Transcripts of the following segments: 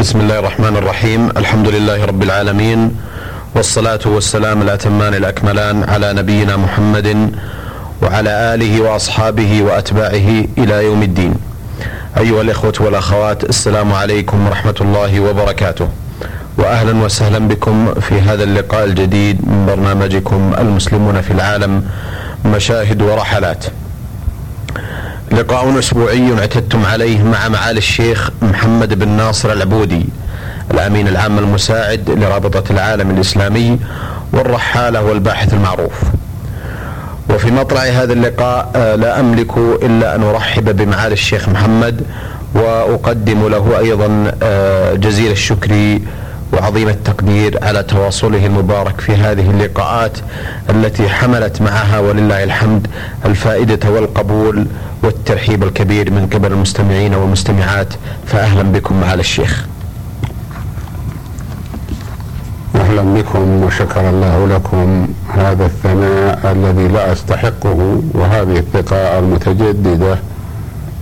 بسم الله الرحمن الرحيم الحمد لله رب العالمين والصلاة والسلام الأتمان الأكملان على نبينا محمد وعلى آله وأصحابه وأتباعه إلى يوم الدين أيها الإخوة والأخوات السلام عليكم ورحمة الله وبركاته وأهلا وسهلا بكم في هذا اللقاء الجديد من برنامجكم المسلمون في العالم مشاهد ورحلات لقاء أسبوعي اعتدتم عليه مع معالي الشيخ محمد بن ناصر العبودي الأمين العام المساعد لرابطة العالم الإسلامي والرحالة والباحث المعروف. وفي مطلع هذا اللقاء لا أملك إلا أن أرحب بمعالي الشيخ محمد وأقدم له أيضا جزيل الشكر وعظيم التقدير على تواصله المبارك في هذه اللقاءات التي حملت معها ولله الحمد الفائدة والقبول والترحيب الكبير من قبل المستمعين والمستمعات فأهلا بكم معالي الشيخ أهلا بكم وشكر الله لكم هذا الثناء الذي لا أستحقه وهذه الثقة المتجددة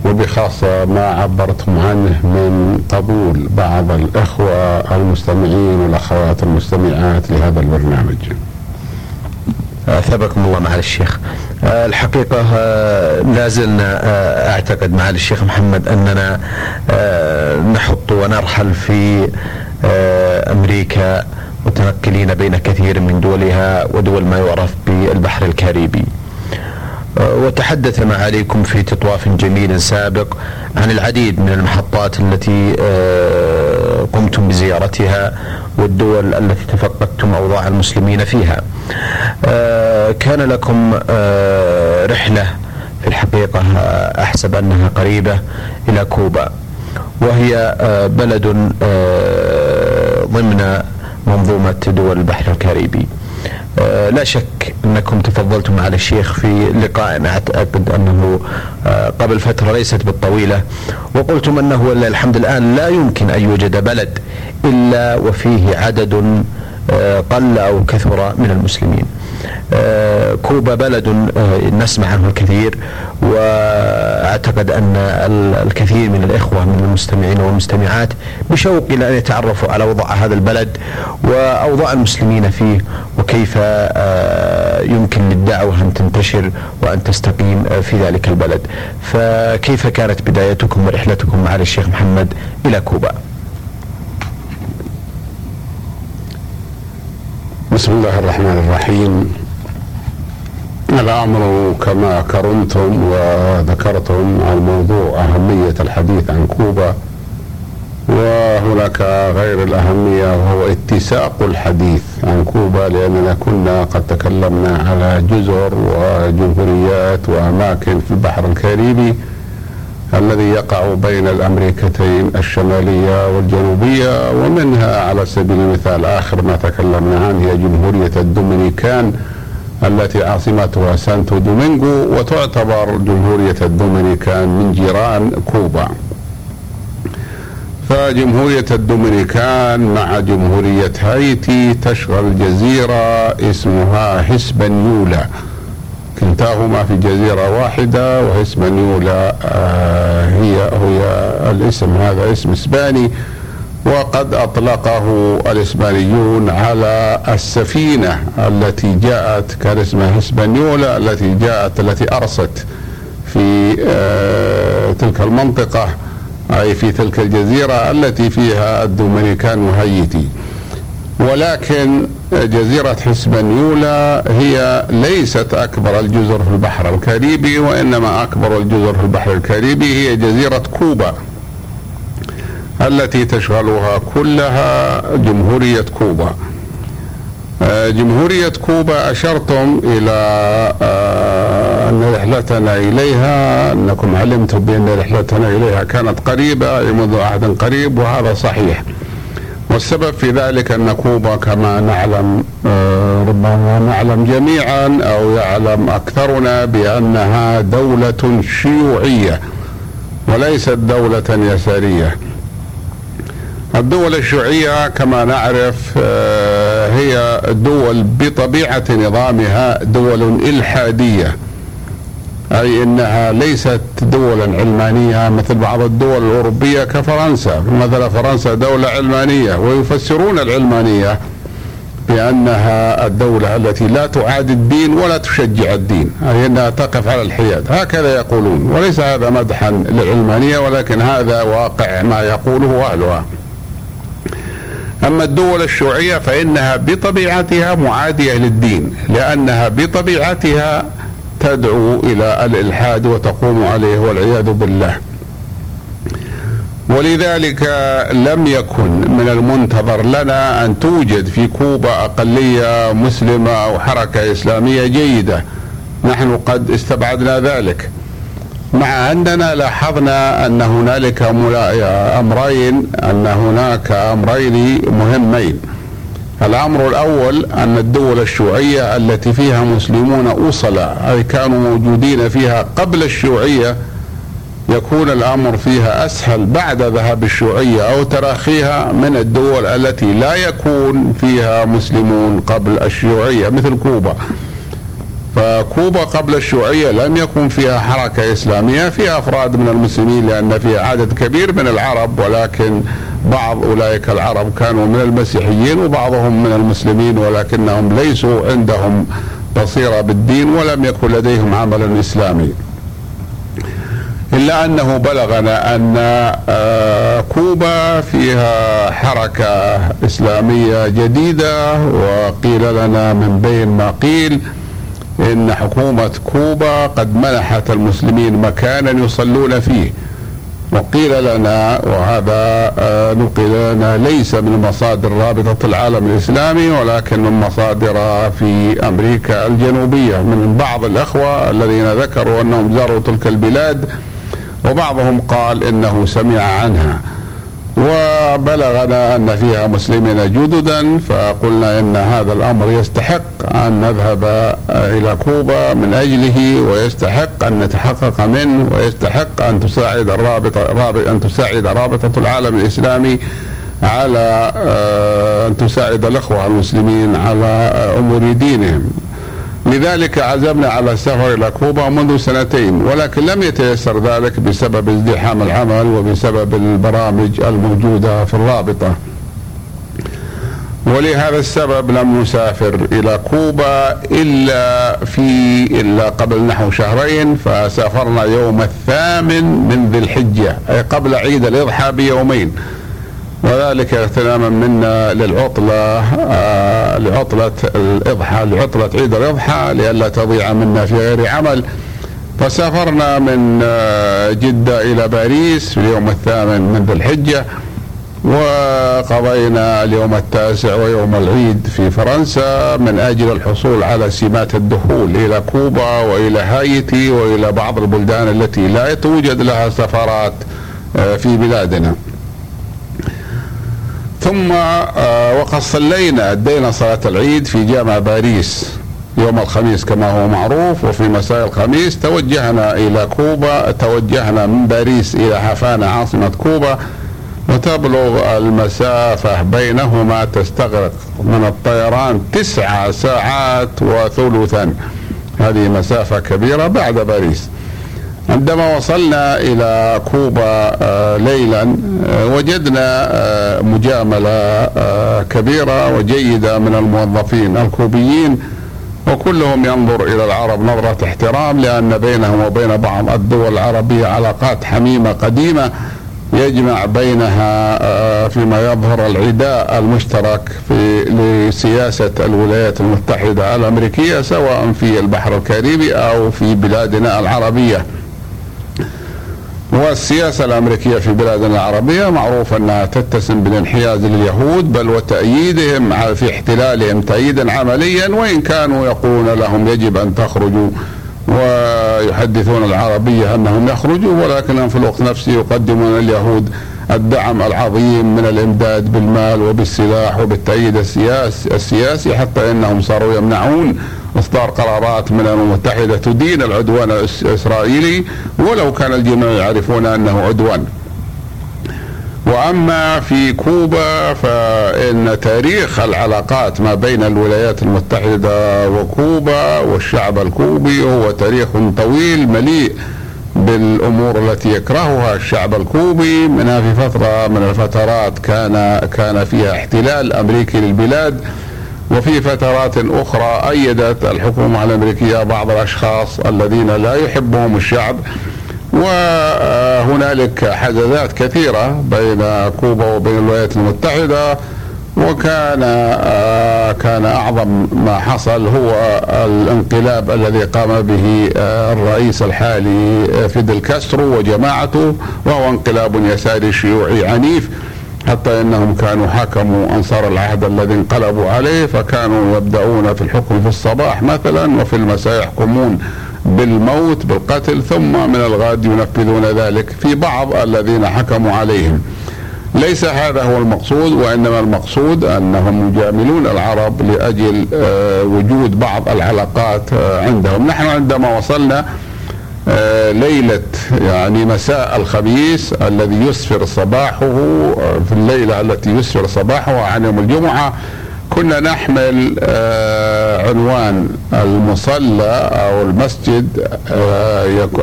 وبخاصة ما عبرتم عنه من قبول بعض الأخوة المستمعين والأخوات المستمعات لهذا البرنامج. أثابكم الله معالي الشيخ. الحقيقة لا زلنا أعتقد معالي الشيخ محمد أننا نحط ونرحل في أمريكا متنقلين بين كثير من دولها ودول ما يعرف بالبحر الكاريبي وتحدث معاليكم في تطواف جميل سابق عن العديد من المحطات التي قمتم بزيارتها والدول التي تفقدتم أوضاع المسلمين فيها. كان لكم رحلة في الحقيقة أحسب أنها قريبة إلى كوبا وهي بلد ضمن منظومة دول البحر الكاريبي آه لا شك أنكم تفضلتم على الشيخ في لقاء اعتقد أنه آه قبل فترة ليست بالطويلة وقلتم أنه الحمد الآن لا يمكن أن يوجد بلد إلا وفيه عدد آه قل أو كثر من المسلمين. كوبا بلد نسمع عنه الكثير وأعتقد أن الكثير من الإخوة من المستمعين والمستمعات بشوق إلى أن يتعرفوا على اوضاع هذا البلد وأوضاع المسلمين فيه وكيف يمكن للدعوة أن تنتشر وأن تستقيم في ذلك البلد. فكيف كانت بدايتكم ورحلتكم مع الشيخ محمد إلى كوبا؟ بسم الله الرحمن الرحيم. الأمر كما كرمتم وذكرتم عن موضوع أهمية الحديث عن كوبا وهناك غير الأهمية وهو اتساق الحديث عن كوبا لأننا كنا قد تكلمنا على جزر وجمهوريات وأماكن في البحر الكاريبي. الذي يقع بين الأمريكتين الشمالية والجنوبية ومنها على سبيل المثال آخر ما تكلمنا عنه هي جمهورية الدومينيكان التي عاصمتها سانتو دومينغو وتعتبر جمهورية الدومينيكان من جيران كوبا. فجمهورية الدومينيكان مع جمهورية هايتي تشغل جزيرة اسمها حسبنيولا. كلتاهما في جزيرة واحدة وهسبانيولا آه هي هي الاسم هذا اسم إسباني وقد أطلقه الإسبانيون على السفينة التي جاءت كان اسمها هسبانيولا التي جاءت التي أرست في آه تلك المنطقة أي في تلك الجزيرة التي فيها الدومينيكان وهايتي ولكن جزيرة حسبانيولا هي ليست أكبر الجزر في البحر الكاريبي وإنما أكبر الجزر في البحر الكاريبي هي جزيرة كوبا التي تشغلها كلها جمهورية كوبا. جمهورية كوبا أشرتم إلى أن رحلتنا إليها أنكم علمتم بأن رحلتنا إليها كانت قريبة منذ عهد قريب وهذا صحيح. والسبب في ذلك أن كوبا كما نعلم ربما نعلم جميعا أو يعلم أكثرنا بأنها دولة شيوعية وليست دولة يسارية. الدول الشيوعية كما نعرف هي دول بطبيعة نظامها دول إلحادية. أي أنها ليست دولا علمانية مثل بعض الدول الأوروبية كفرنسا. مثلا فرنسا دولة علمانية ويفسرون العلمانية بأنها الدولة التي لا تعادي الدين ولا تشجع الدين أي أنها تقف على الحياد. هكذا يقولون وليس هذا مدحا للعلمانية ولكن هذا واقع ما يقوله أهلها. أما الدول الشيوعية فإنها بطبيعتها معادية للدين لأنها بطبيعتها تدعو إلى الإلحاد وتقوم عليه والعياذ بالله. ولذلك لم يكن من المنتظر لنا أن توجد في كوبا أقلية مسلمة أو حركة إسلامية جيدة. نحن قد استبعدنا ذلك. مع أننا لاحظنا أن هنالك أمرين أن هناك أمرين مهمين. الأمر الأول أن الدول الشيوعية التي فيها مسلمون أصلا أي كانوا موجودين فيها قبل الشيوعية يكون الأمر فيها أسهل بعد ذهاب الشيوعية أو تراخيها من الدول التي لا يكون فيها مسلمون قبل الشيوعية مثل كوبا. فكوبا قبل الشيوعية لم يكن فيها حركة إسلامية فيها أفراد من المسلمين لأن فيها عدد كبير من العرب ولكن بعض أولئك العرب كانوا من المسيحيين وبعضهم من المسلمين ولكنهم ليسوا عندهم بصيرة بالدين ولم يكن لديهم عمل إسلامي. إلا أنه بلغنا أن آه، كوبا فيها حركة إسلامية جديدة وقيل لنا من بين ما قيل إن حكومة كوبا قد منحت المسلمين مكانا يصلون فيه وقيل لنا وهذا آه، نقل لنا ليس من مصادر رابطة العالم الإسلامي ولكن من مصادر في أمريكا الجنوبية. من بعض الأخوة الذين ذكروا أنهم زاروا تلك البلاد وبعضهم قال إنه سمع عنها. وبلغنا أن فيها مسلمين جددا فقلنا إن هذا الأمر يستحق أن نذهب إلى كوبا من أجله ويستحق أن نتحقق منه ويستحق أن تساعد الرابطه أن تساعد رابطة العالم الإسلامي على آه، أن تساعد الإخوة المسلمين على أمور دينهم. لذلك عزمنا على السفر إلى كوبا منذ سنتين ولكن لم يتيسر ذلك بسبب ازدحام العمل وبسبب البرامج الموجودة في الرابطة. ولهذا السبب لم نسافر إلى كوبا إلا في إلا قبل نحو شهرين فسافرنا يوم الثامن من ذي الحجة أي قبل عيد الأضحى بيومين. وذلك اغتناما منا للعطلة آه لعطلة الإضحى لعطلة عيد الإضحى لئلا تضيع منا في غير عمل. فسافرنا من آه جدة إلى باريس في اليوم الثامن من ذي الحجة وقضينا اليوم التاسع ويوم العيد في فرنسا من أجل الحصول على سمات الدخول إلى كوبا وإلى هايتي وإلى بعض البلدان التي لا توجد لها سفارات آه في بلادنا. ثم آه، وقد صلينا أدينا صلاة العيد في جامع باريس يوم الخميس كما هو معروف وفي مساء الخميس توجهنا إلى كوبا توجهنا من باريس إلى حفانا عاصمة كوبا وتبلغ المسافة بينهما تستغرق من الطيران تسعة ساعات وثلثا. هذه مسافة كبيرة بعد باريس. عندما وصلنا إلى كوبا آه، ليلا آه، وجدنا آه، مجاملة كبيرة وجيدة من الموظفين الكوبيين وكلهم ينظر إلى العرب نظرة احترام لأن بينهم وبين بعض الدول العربية علاقات حميمة قديمة يجمع بينها فيما يظهر العداء المشترك في لسياسة الولايات المتحدة الأمريكية سواء في البحر الكاريبي أو في بلادنا العربية. والسياسة الأمريكية في بلادنا العربية معروف أنها تتسم بالانحياز لليهود بل وتأييدهم في احتلالهم تأييدا عمليا وإن كانوا يقولون لهم يجب أن تخرجوا ويحدثون العربية أنهم يخرجوا ولكنهم في الوقت نفسه يقدمون اليهود الدعم العظيم من الإمداد بالمال وبالسلاح وبالتأييد السياسي, السياسي حتى إنهم صاروا يمنعون اصدار قرارات من الامم المتحدة تدين العدوان الإسرائيلي ولو كان الجميع يعرفون أنه عدوان. وأما في كوبا فإن تاريخ العلاقات ما بين الولايات المتحدة وكوبا والشعب الكوبي هو تاريخ طويل مليء بالأمور التي يكرهها الشعب الكوبي منها في فترة من الفترات كان كان فيها احتلال أمريكي للبلاد وفي فترات أخرى أيدت الحكومة الأمريكية بعض الأشخاص الذين لا يحبهم الشعب وهنالك حادثات كثيرة بين كوبا وبين الولايات المتحدة وكان آه، كان أعظم ما حصل هو الانقلاب الذي قام به آه، الرئيس الحالي آه، فيدل كاسترو وجماعته وهو انقلاب يساري شيوعي عنيف. حتى إنهم كانوا حكموا أنصار العهد الذي انقلبوا عليه فكانوا يبدأون في الحكم في الصباح مثلا وفي المساء يحكمون بالموت بالقتل ثم من الغد ينفذون ذلك في بعض الذين حكموا عليهم. ليس هذا هو المقصود وإنما المقصود أنهم يجاملون العرب لأجل آه، وجود بعض العلاقات آه، عندهم. نحن عندما وصلنا ليلة يعني مساء الخميس الذي يسفر صباحه في الليلة التي يسفر صباحه عن يوم الجمعة كنا نحمل عنوان المصلى أو المسجد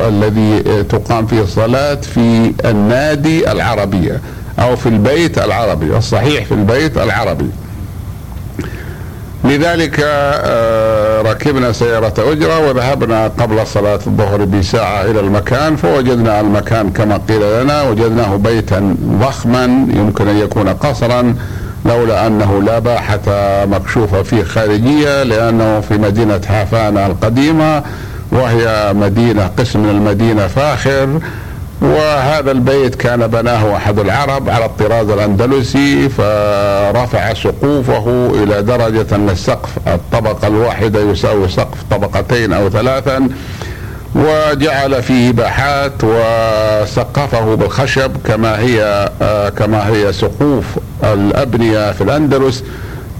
الذي تقام فيه الصلاة في النادي العربية أو في البيت العربي الصحيح في البيت العربي. لذلك آه، ركبنا سيارة أجرة وذهبنا قبل صلاة الظهر بساعة إلى المكان فوجدنا المكان كما قيل لنا وجدناه بيتا ضخما يمكن أن يكون قصرا لولا أنه لا باحة مكشوفة فيه خارجية لأنه في مدينة حافانا القديمة وهي مدينة قسم من المدينة فاخر. وهذا البيت كان بناه أحد العرب على الطراز الأندلسي فرفع سقوفه إلى درجة أن السقف الطبقة الواحدة يساوي سقف طبقتين أو ثلاثا وجعل فيه باحات وسقفه بالخشب كما هي كما هي سقوف الأبنية في الأندلس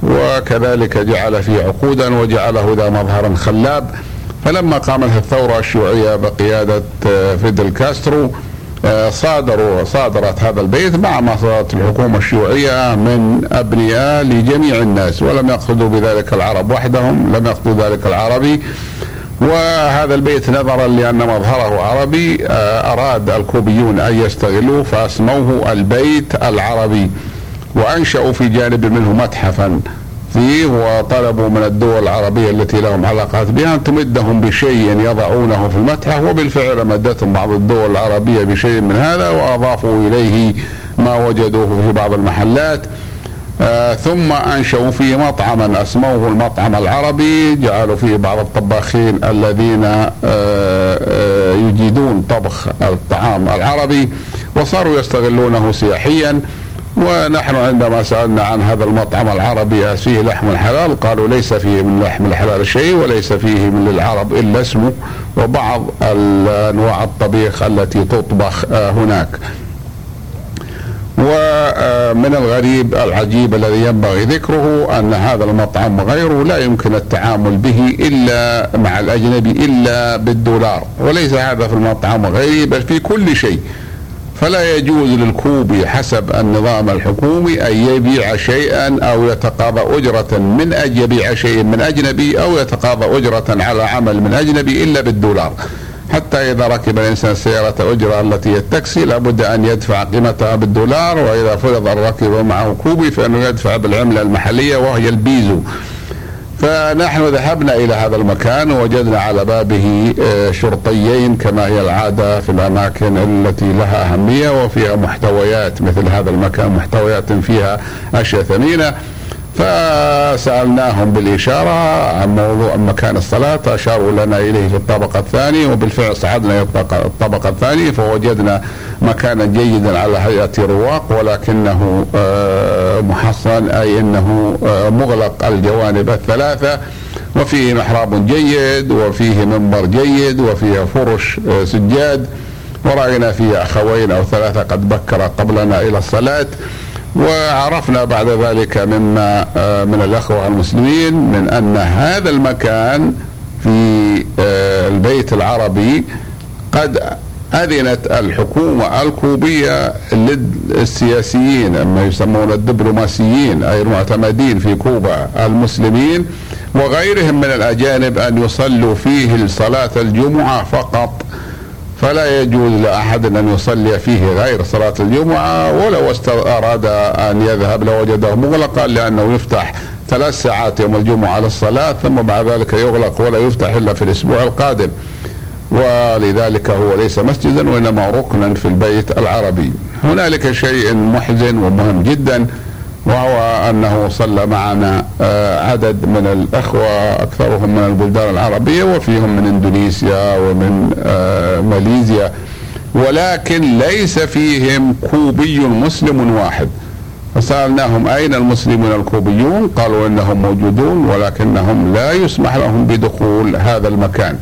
وكذلك جعل فيه عقودا وجعله ذا مظهر خلاب. فلما قامت الثورة الشيوعيه بقيادة فيدل كاسترو آه، صادروا صادرت هذا البيت مع ما صادرت الحكومة الشيوعية من أبنية لجميع الناس ولم يقصدوا بذلك العرب وحدهم لم يقصدوا ذلك العربي. وهذا البيت نظرا لأن مظهره عربي آه، أراد الكوبيون أن يستغلوه فأسموه البيت العربي وأنشأوا في جانب منه متحفا. فيه وطلبوا من الدول العربية التي لهم علاقات بها أن تمدهم بشيء يضعونه في المتحف وبالفعل مدتهم بعض الدول العربية بشيء من هذا وأضافوا إليه ما وجدوه في بعض المحلات. آه ثم أنشأوا فيه مطعما أسموه المطعم العربي جعلوا فيه بعض الطباخين الذين آه آه يجيدون طبخ الطعام العربي وصاروا يستغلونه سياحيا. ونحن عندما سألنا عن هذا المطعم العربي فيه لحم حلال قالوا ليس فيه من لحم الحلال شيء وليس فيه من العرب إلا اسمه وبعض أنواع الطبيخ التي تطبخ آه، هناك. ومن الغريب العجيب الذي ينبغي ذكره أن هذا المطعم وغيره لا يمكن التعامل به إلا مع الأجنبي إلا بالدولار وليس هذا في المطعم وغيره بل في كل شيء. فلا يجوز للكوبي حسب النظام الحكومي أن يبيع شيئا أو يتقاضى أجرة من أن يبيع شيء من أجنبي أو يتقاضى أجرة على عمل من أجنبي إلا بالدولار. حتى إذا ركب الإنسان سيارة أجرة التي هي التاكسي لابد أن يدفع قيمتها بالدولار وإذا فرض الركب معه كوبي فإنه يدفع بالعملة المحلية وهي البيزو. فنحن ذهبنا إلى هذا المكان ووجدنا على بابه آه، شرطيين كما هي العادة في الأماكن التي لها أهمية وفيها محتويات مثل هذا المكان محتويات فيها أشياء ثمينة. فسألناهم بالإشارة عن موضوع مكان الصلاة أشاروا لنا إليه في الطبقة الثانية وبالفعل صعدنا إلى الطبقة الثانية فوجدنا مكانا جيدا على هيئة رواق ولكنه آه، محصن أي أنه آه، مغلق الجوانب الثلاثة وفيه محراب جيد وفيه منبر جيد وفيه فرش آه، سجاد ورأينا فيه أخوين أو ثلاثة قد بكر قبلنا إلى الصلاة. وعرفنا بعد ذلك مما آه، من الأخوة المسلمين من أن هذا المكان في آه، البيت العربي قد أذنت الحكومة الكوبية للسياسيين ما يسمون الدبلوماسيين أي المعتمدين في كوبا المسلمين وغيرهم من الأجانب أن يصلوا فيه صلاة الجمعة فقط. فلا يجوز لأحد أن يصلي فيه غير صلاة الجمعة ولو أراد أن يذهب لوجده مغلقا لأنه يفتح ثلاث ساعات يوم الجمعة للصلاة ثم بعد ذلك يغلق ولا يفتح إلا في الأسبوع القادم. ولذلك هو ليس مسجدا وإنما ركنا في البيت العربي. هنالك شيء محزن ومهم جدا. وهو أنه صلى معنا آه، عدد من الأخوة أكثرهم من البلدان العربية وفيهم من إندونيسيا ومن آه، ماليزيا. ولكن ليس فيهم كوبي مسلم واحد. فسألناهم أين المسلمون الكوبيون؟ قالوا إنهم موجودون ولكنهم لا يسمح لهم بدخول هذا المكان.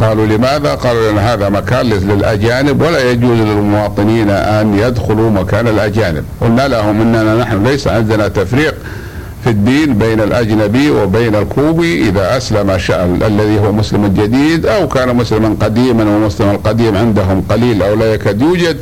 قالوا لماذا؟ قالوا لأن هذا مكان للأجانب ولا يجوز للمواطنين أن يدخلوا مكان الأجانب قلنا لهم أننا نحن ليس عندنا تفريق في الدين بين الأجنبي وبين الكوبي إذا أسلم الذي هو مسلم جديد أو كان مسلما قديما والمسلم القديم عندهم قليل أو لا يكاد يوجد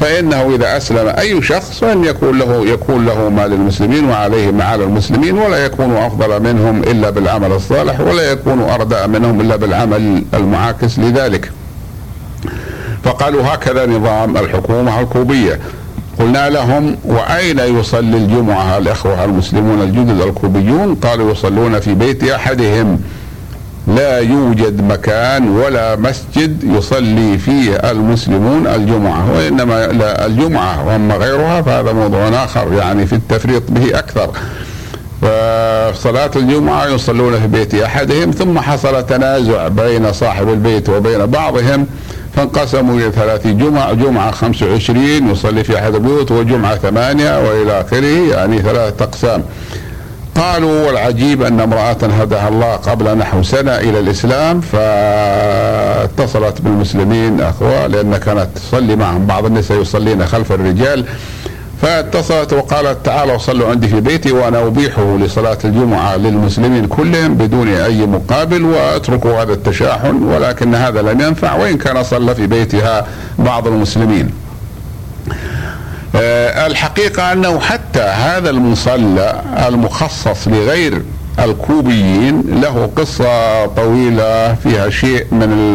فإنه إذا أسلم أي شخص فإن يكون له يكون له ما للمسلمين وعليه على المسلمين ولا يكون أفضل منهم إلا بالعمل الصالح ولا يكون أردأ منهم إلا بالعمل المعاكس لذلك. فقالوا هكذا نظام الحكومة الكوبية. قلنا لهم وأين يصلي الجمعة الإخوة المسلمون الجدد الكوبيون؟ قالوا يصلون في بيت أحدهم. لا يوجد مكان ولا مسجد يصلي فيه المسلمون الجمعة وإنما لا الجمعة وأما غيرها فهذا موضوع آخر يعني في التفريط به أكثر. فصلاة الجمعة يصلون في بيت أحدهم ثم حصل تنازع بين صاحب البيت وبين بعضهم فانقسموا إلى ثلاث جمع جمعة 25 يصلي في أحد البيوت وجمعة ثمانية وإلى آخره يعني ثلاثة أقسام. قالوا والعجيب أن امرأة هداها الله قبل نحو سنة إلى الإسلام فاتصلت بالمسلمين أخوة لأن كانت تصلي معهم بعض النساء يصلين خلف الرجال فاتصلت وقالت تعالوا صلوا عندي في بيتي وأنا أبيحه لصلاة الجمعة للمسلمين كلهم بدون أي مقابل واتركوا هذا التشاحن ولكن هذا لم ينفع وإن كان صلى في بيتها بعض المسلمين. آه، الحقيقة أنه حتى هذا المصلى المخصص لغير الكوبيين له قصة طويلة فيها شيء من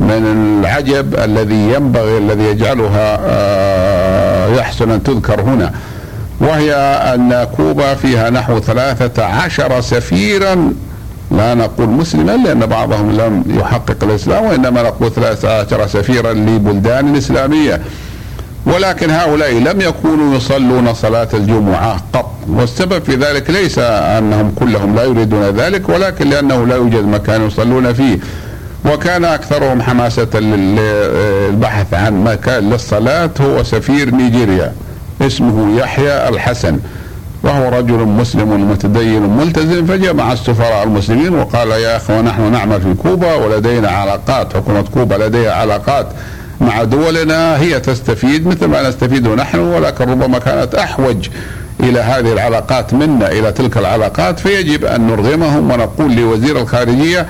من العجب الذي ينبغي الذي يجعلها آه، يحسن أن تذكر هنا وهي أن كوبا فيها نحو ثلاثة عشر سفيرا. لا نقول مسلما لأن بعضهم لم يحقق الإسلام وإنما نقول ثلاثة عشر سفيرا لبلدان إسلامية. ولكن هؤلاء لم يكونوا يصلون صلاة الجمعة قط والسبب في ذلك ليس أنهم كلهم لا يريدون ذلك ولكن لأنه لا يوجد مكان يصلون فيه. وكان أكثرهم حماسة للبحث عن مكان للصلاة هو سفير نيجيريا اسمه يحيى الحسن. وهو رجل مسلم متدين ملتزم فجمع السفراء المسلمين وقال يا اخوه نحن نعمل في كوبا ولدينا علاقات حكومة كوبا لديها علاقات. مع دولنا هي تستفيد مثل ما نستفيد نحن ولكن ربما كانت أحوج إلى هذه العلاقات منا إلى تلك العلاقات فيجب أن نرغمهم ونقول لوزير الخارجية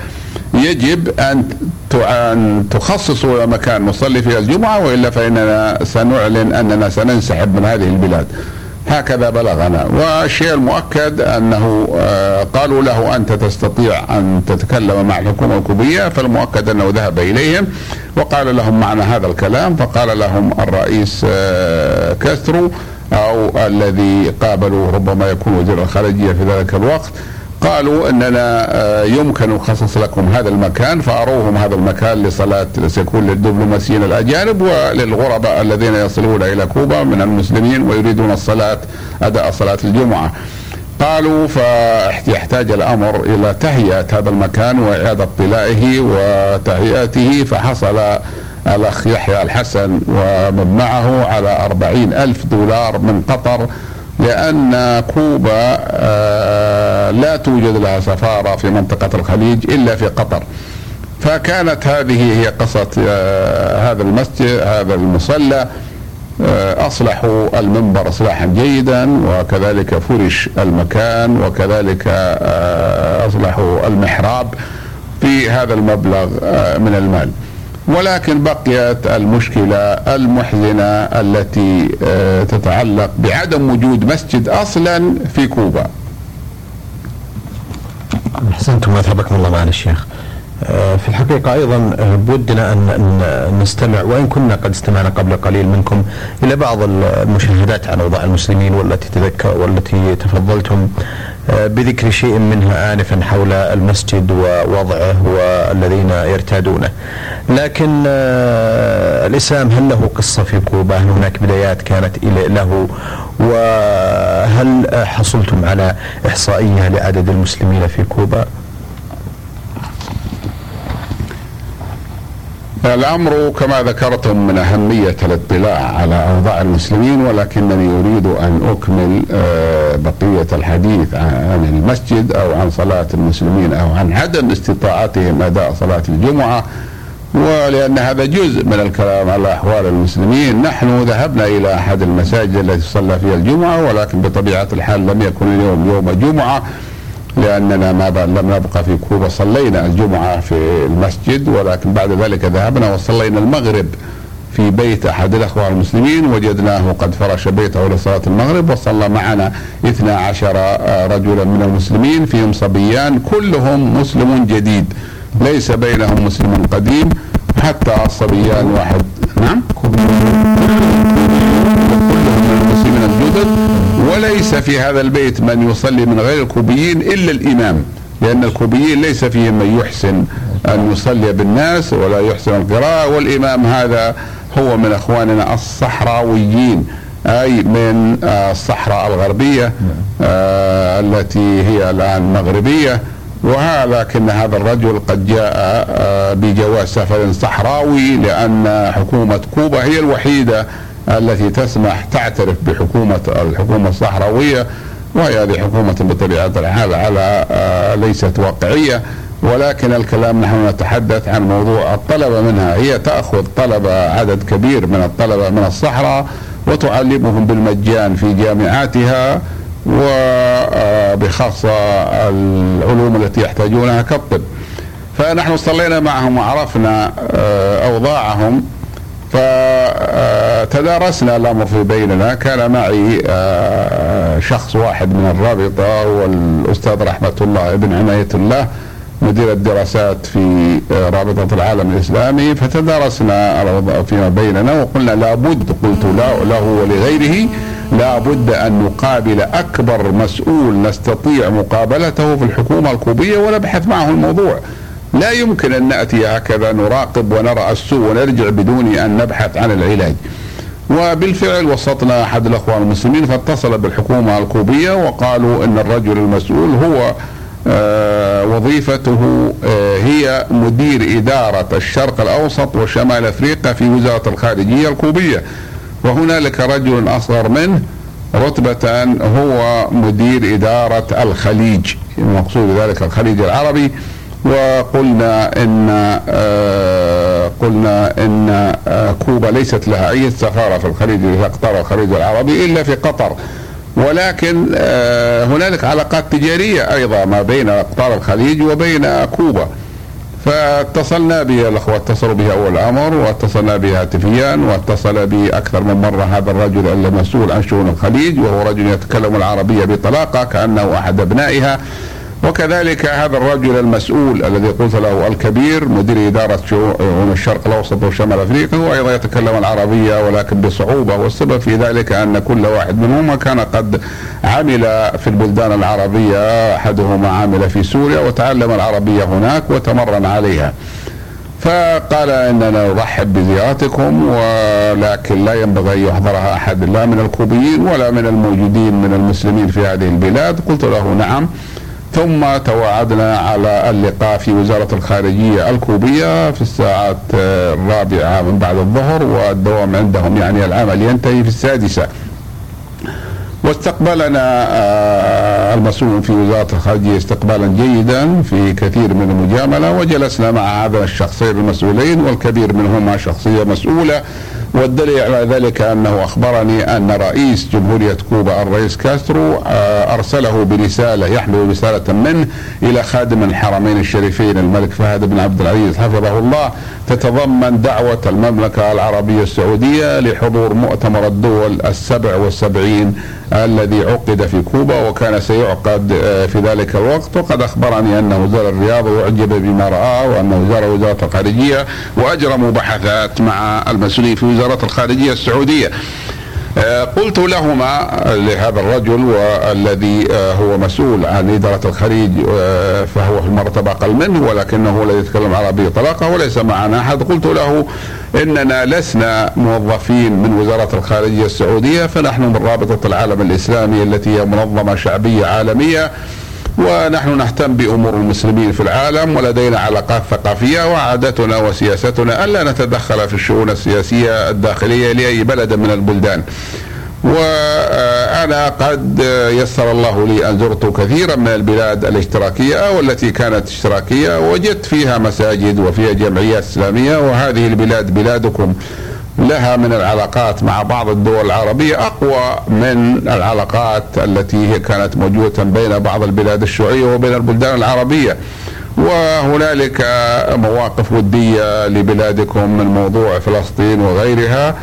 يجب أن تخصصوا مكان نصلي فيه الجمعة وإلا فإننا سنعلن أننا سننسحب من هذه البلاد. هكذا بلغنا. والشيء المؤكد أنه آه، قالوا له أنت تستطيع أن تتكلم مع الحكومة الكوبية فالمؤكد أنه ذهب إليهم وقال لهم معنى هذا الكلام فقال لهم الرئيس آه، كاسترو أو الذي قابلوا ربما يكون وزير الخارجية في ذلك الوقت قالوا إننا آه، يمكن نخصص لكم هذا المكان فأروهم هذا المكان لصلاة سيكون للدبلوماسيين الأجانب وللغرباء الذين يصلون إلى كوبا من المسلمين ويريدون الصلاة أداء صلاة الجمعة. قالوا فيحتاج الأمر إلى تهيئة هذا المكان وإعادة طلائه وتهيئته فحصل الأخ يحيى الحسن ومن معه على أربعين ألف دولار من قطر لأن كوبا آه، لا توجد لها سفارة في منطقة الخليج إلا في قطر. فكانت هذه هي قصة آه، هذا المسجد هذا المصلى آه، أصلحوا المنبر إصلاحا جيدا وكذلك فرش المكان وكذلك أصلحوا المحراب في هذا المبلغ من المال. ولكن بقيت المشكلة المحزنة التي آه، تتعلق بعدم وجود مسجد أصلا في كوبا أحسنتم أثابكم الله معنا الشيخ. آه، في الحقيقة أيضا آه، بودنا أن نستمع وإن كنا قد استمعنا قبل قليل منكم إلى بعض المشاهدات عن أوضاع المسلمين والتي تذكر والتي تفضلتم بذكر شيء منها آنفا حول المسجد ووضعه والذين يرتادونه. لكن الإسلام هل له قصة في كوبا؟ هل هناك بدايات كانت له؟ وهل حصلتم على إحصائية لعدد المسلمين في كوبا؟ الأمر كما ذكرتم من أهمية الاطلاع على اوضاع المسلمين ولكنني أريد أن أكمل آه، بقية الحديث عن المسجد أو عن صلاة المسلمين أو عن عدم استطاعتهم أداء صلاة الجمعة ولأن هذا جزء من الكلام على أحوال المسلمين، نحن ذهبنا إلى أحد المساجد التي صلى فيها الجمعة ولكن بطبيعة الحال لم يكن اليوم يوم جمعة. لأننا ما لم نبقى في كوبا صلينا الجمعة في المسجد ولكن بعد ذلك ذهبنا وصلينا المغرب في بيت أحد الأخوة المسلمين وجدناه قد فرش بيته لصلاة المغرب وصلى معنا 12 رجلا من المسلمين فيهم صبيان كلهم مسلم جديد ليس بينهم مسلم قديم حتى الصبيان واحد. نعم؟ وليس في هذا البيت من يصلي من غير الكوبيين إلا الإمام لأن الكوبيين ليس فيهم من يحسن أن يصلي بالناس ولا يحسن القراءة والإمام هذا هو من إخواننا الصحراويين أي من الصحراء الغربية آه التي هي الآن مغربية. وهذا لكن هذا الرجل قد جاء آه بجواز سفر صحراوي لأن حكومة كوبا هي الوحيدة التي تسمح تعترف بحكومة الحكومة الصحراوية وهي هذه حكومة بطبيعة الحال على آه، ليست واقعية. ولكن الكلام نحن نتحدث عن موضوع الطلبة منها. هي تأخذ طلبة عدد كبير من الطلبة من الصحراء وتعلمهم بالمجان في جامعاتها وبخاصة آه، العلوم التي يحتاجونها كالطب. فنحن صلينا معهم وعرفنا آه، أوضاعهم. فتدارسنا الأمر في بيننا. كان معي آه، شخص واحد من الرابطة والأستاذ رحمة الله ابن عنايه الله مدير الدراسات في آه، رابطة العالم الإسلامي. فتدارسنا فيما بيننا وقلنا لابد قلت له, له ولغيره لابد أن نقابل أكبر مسؤول نستطيع مقابلته في الحكومة الكوبية ونبحث معه الموضوع. لا يمكن أن نأتي هكذا نراقب ونرى السوء ونرجع بدون أن نبحث عن العلاج. وبالفعل وسطنا أحد الأخوان المسلمين فاتصل بالحكومة الكوبية وقالوا إن الرجل المسؤول هو آه وظيفته آه هي مدير إدارة الشرق الأوسط وشمال أفريقيا في وزارة الخارجية الكوبية. وهنالك رجل أصغر منه رتبة هو مدير إدارة الخليج المقصود ذلك الخليج العربي وقلنا إن آه قلنا إن آه كوبا ليست لها أي سفاره في الخليج اقطار الخليج العربي إلا في قطر. ولكن آه هنالك علاقات تجارية أيضا ما بين اقطار الخليج وبين كوبا. فاتصلنا به الأخوة اتصلوا به أول أمر واتصلنا به هاتفيا واتصل بي أكثر من مرة هذا الرجل المسؤول عن شؤون الخليج وهو رجل يتكلم العربية بطلاقة كأنه أحد أبنائها. وكذلك هذا الرجل المسؤول الذي قلت له الكبير مدير إدارة شؤون الشرق الأوسط وشمال أفريقيا هو أيضا يتكلم العربية ولكن بصعوبة. والسبب في ذلك أن كل واحد منهما كان قد عمل في البلدان العربية أحدهما عمل في سوريا وتعلم العربية هناك وتمرن عليها. فقال إننا نرحب بزيارتكم ولكن لا ينبغي أن يحضرها أحد لا من الكوبيين ولا من الموجودين من المسلمين في هذه البلاد. قلت له نعم. ثم تواعدنا على اللقاء في وزارة الخارجية الكوبية في الساعات الرابعة من بعد الظهر والدوام عندهم يعني العمل ينتهي في السادسة. واستقبلنا آه، المسؤول في وزارة الخارجية استقبالا جيدا في كثير من المجاملة وجلسنا مع هذا الشخصين المسؤولين والكبير منهما شخصية مسؤولة. والدليل على ذلك أنه أخبرني أن رئيس جمهورية كوبا الرئيس كاسترو آه، أرسله برسالة يحمل رسالة منه إلى خادم الحرمين الشريفين الملك فهد بن عبد العزيز حفظه الله تتضمن دعوة المملكة العربية السعودية لحضور مؤتمر الدول السبع والسبعين الذي عقد في كوبا وكان سيعقد آه، في ذلك الوقت وقد أخبرني انه زار الرياض واعجب بما راه وانه زار وزارة الخارجية واجرى مباحثات مع المسؤولين في وزارة الخارجية السعودية. آه، قلت لهما لهذا الرجل والذي آه، هو مسؤول عن إدارة الخليج فهو في المرتبة أقل منه ولكنه لا يتكلم عربية طلاقة وليس معنا أحد. قلت له إننا لسنا موظفين من وزارة الخارجية السعودية فنحن من رابطة العالم الإسلامي التي هي منظمة شعبية عالمية. ونحن نهتم بأمور المسلمين في العالم ولدينا علاقات ثقافية وعادتنا وسياستنا ألا نتدخل في الشؤون السياسية الداخلية لأي بلد من البلدان. وأنا قد يسر الله لي أن زرت كثيرا من البلاد الاشتراكية والتي كانت اشتراكية وجدت فيها مساجد وفيها جمعيات إسلامية وهذه البلاد بلادكم لها من العلاقات مع بعض الدول العربية أقوى من العلاقات التي هي كانت موجودة بين بعض البلاد الشيوعية وبين البلدان العربية. وهنالك مواقف ودية لبلادكم من موضوع فلسطين وغيرها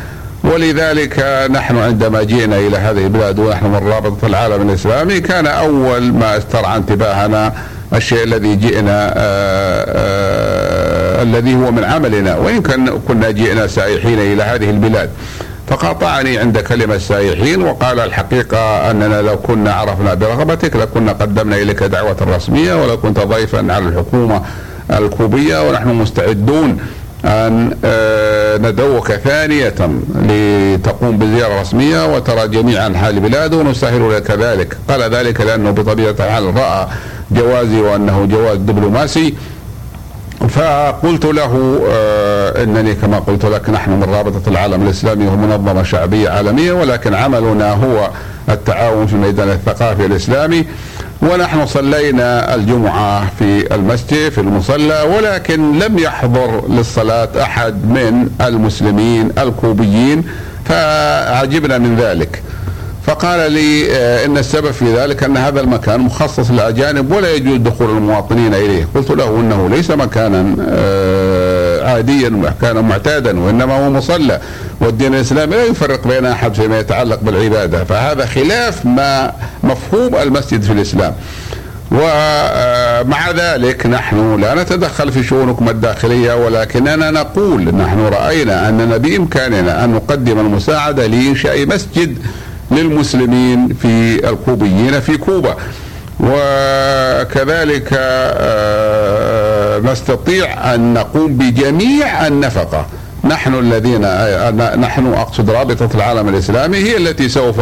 ولذلك نحن عندما جئنا إلى هذه البلاد ونحن من رابطة العالم الإسلامي كان أول ما استرعى انتباهنا الشيء الذي جئنا آه، آه، الذي هو من عملنا. كان كنا جئنا سائحين إلى هذه البلاد فقاطعني عند كلمة سائحين وقال الحقيقة أننا لو كنا عرفنا برغبتك لكنا قدمنا إليك دعوة رسمية ولو كنت ضيفا على الحكومة الكوبية ونحن مستعدون أن آه، ندعوك ثانية لتقوم بزيارة رسمية وترى جميع أنحاء البلاد ونسهل لك ذلك. قال ذلك لأنه بطبيعة الحال رأى جوازي وأنه جواز دبلوماسي. فقلت له آه إنني كما قلت لك نحن من رابطة العالم الإسلامي ومنظمة شعبية عالمية ولكن عملنا هو التعاون في الميدان الثقافي الإسلامي. ونحن صلينا الجمعة في المسجد في المصلى ولكن لم يحضر للصلاة أحد من المسلمين الكوبيين فعجبنا من ذلك. فقال لي آه، إن السبب في ذلك أن هذا المكان مخصص للأجانب ولا يجوز دخول المواطنين إليه، قلت له إنه ليس مكانا آه، عاديا مكانا معتادا وإنما هو مصلى والدين الإسلامي لا يفرق بين أحد فيما يتعلق بالعبادة، فهذا خلاف ما مفهوم المسجد في الإسلام. ومع ذلك نحن لا نتدخل في شؤونكم الداخلية ولكننا نقول نحن رأينا أننا بإمكاننا أن نقدم المساعدة لإنشاء مسجد للمسلمين في الكوبيين في كوبا وكذلك آه، نستطيع أن نقوم بجميع النفقة. نحن الذين نحن أقصد رابطة العالم الإسلامي هي التي سوف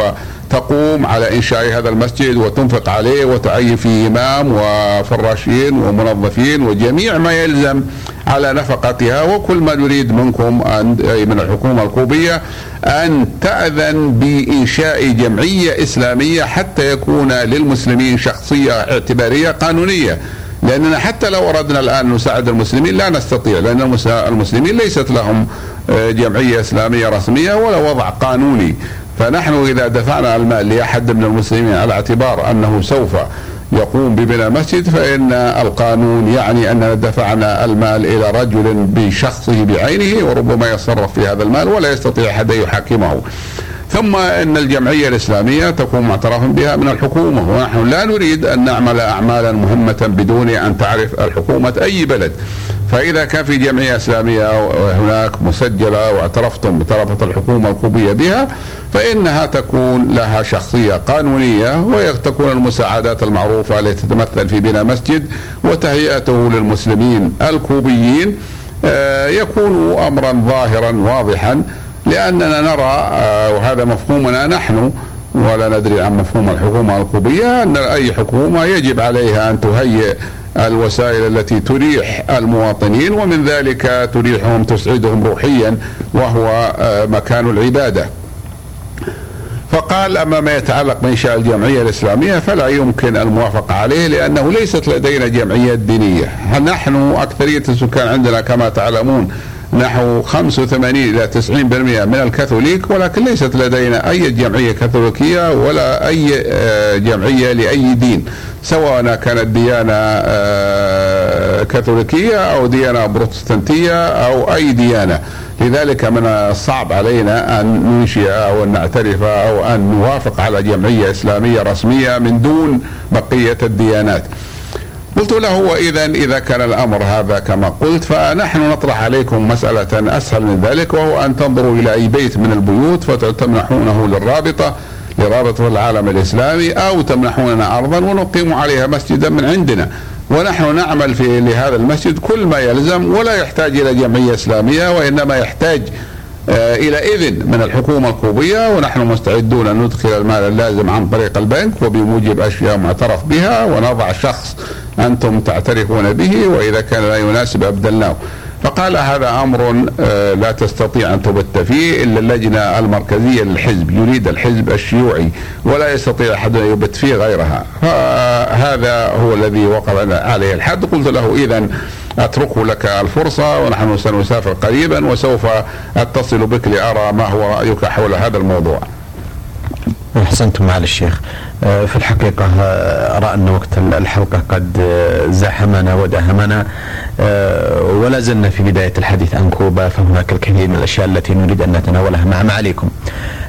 تقوم على إنشاء هذا المسجد وتنفق عليه وتعين فيه إمام وفراشين ومنظفين وجميع ما يلزم على نفقتها. وكل ما نريد منكم أن من الحكومة الكوبية أن تأذن بإنشاء جمعية إسلامية حتى يكون للمسلمين شخصية اعتبارية قانونية. لأننا حتى لو أردنا الآن نساعد المسلمين لا نستطيع لأن المسلمين ليست لهم آه، جمعية إسلامية رسمية ولا وضع قانوني. فنحن إذا دفعنا المال لأحد من المسلمين على اعتبار أنه سوف يقوم ببناء مسجد فإن القانون يعني أننا دفعنا المال إلى رجل بشخصه بعينه وربما يتصرف في هذا المال ولا يستطيع أحد يحاكمه. ثم إن الجمعية الإسلامية تكون معترفا بها من الحكومة ونحن لا نريد أن نعمل اعمالا مهمة بدون أن تعرف الحكومة أي بلد. فإذا كان في جمعية إسلامية هناك مسجلة واعترفتم بطرفة الحكومة الكوبيه بها فإنها تكون لها شخصية قانونية وتكون المساعدات المعروفة التي تتمثل في بناء مسجد وتهيئته للمسلمين الكوبيين آه، يكون امرا ظاهرا واضحا. لأننا نرى آه، وهذا مفهومنا نحن ولا ندري عن مفهوم الحكومة الكوبية أن أي حكومة يجب عليها أن تهيئ الوسائل التي تريح المواطنين ومن ذلك تريحهم تسعدهم روحيا وهو آه، مكان العبادة. فقال أما ما يتعلق بإنشاء الجمعية الإسلامية فلا يمكن الموافقة عليه لأنه ليست لدينا جمعيات دينية، نحن أكثرية السكان عندنا كما تعلمون نحو 85 إلى 90% من الكاثوليك ولكن ليست لدينا أي جمعية كاثوليكية ولا أي آه، جمعية لأي دين سواء كانت ديانة آه، كاثوليكية أو ديانة بروتستانتية أو أي ديانة. لذلك من الصعب علينا أن ننشئ أو أن نعترف أو أن نوافق على جمعية إسلامية رسمية من دون بقية الديانات. قلت له وإذا إذا كان الأمر هذا كما قلت فنحن نطرح عليكم مسألة أسهل من ذلك وهو أن تنظروا إلى أي بيت من البيوت فتمنحونه للرابطة لرابطة العالم الإسلامي أو تمنحوننا أرضا ونقيم عليها مسجدا من عندنا. ونحن نعمل في لهذا المسجد كل ما يلزم ولا يحتاج إلى جمعية إسلامية وإنما يحتاج آه، إلى إذن من الحكومة الكوبيه ونحن مستعدون أن ندخل المال اللازم عن طريق البنك وبموجب أشياء معترف بها ونضع شخص أنتم تعترفون به وإذا كان لا يناسب أبدلناه. فقال هذا أمر آه، لا تستطيع أن تبت فيه إلا اللجنة المركزية للحزب يريد الحزب الشيوعي ولا يستطيع أحد أن يبت فيه غيرها فهذا هو الذي وقع عليه الحد قلت له اذا اتركه لك الفرصة ونحن سنسافر قريبا وسوف أتصل بك لأرى ما هو رأيك حول هذا الموضوع. أحسنتم معالي الشيخ. آه، في الحقيقة آه، أرى أن وقت الحلقة قد آه، زاحمنا وداهمنا ولا زلنا في بداية الحديث عن كوبا فهناك الكثير من الأشياء التي نريد أن نتناولها. مع معاليكم.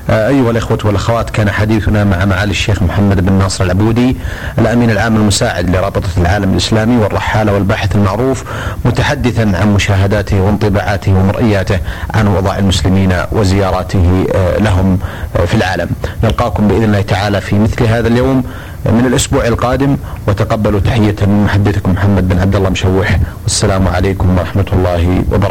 أيها الإخوة والأخوات كان حديثنا مع معالي الشيخ محمد بن ناصر العبودي الأمين العام المساعد لرابطة العالم الإسلامي والرحالة والباحث المعروف متحدثا عن مشاهداته وانطباعاته ومرئياته عن وضع المسلمين وزياراته لهم في العالم. نلقاكم بإذن الله تعالى في مثل هذا اليوم من الأسبوع القادم وتقبلوا تحية من محدثكم محمد بن عبد الله مشوح. والسلام عليكم ورحمة الله وبركاته.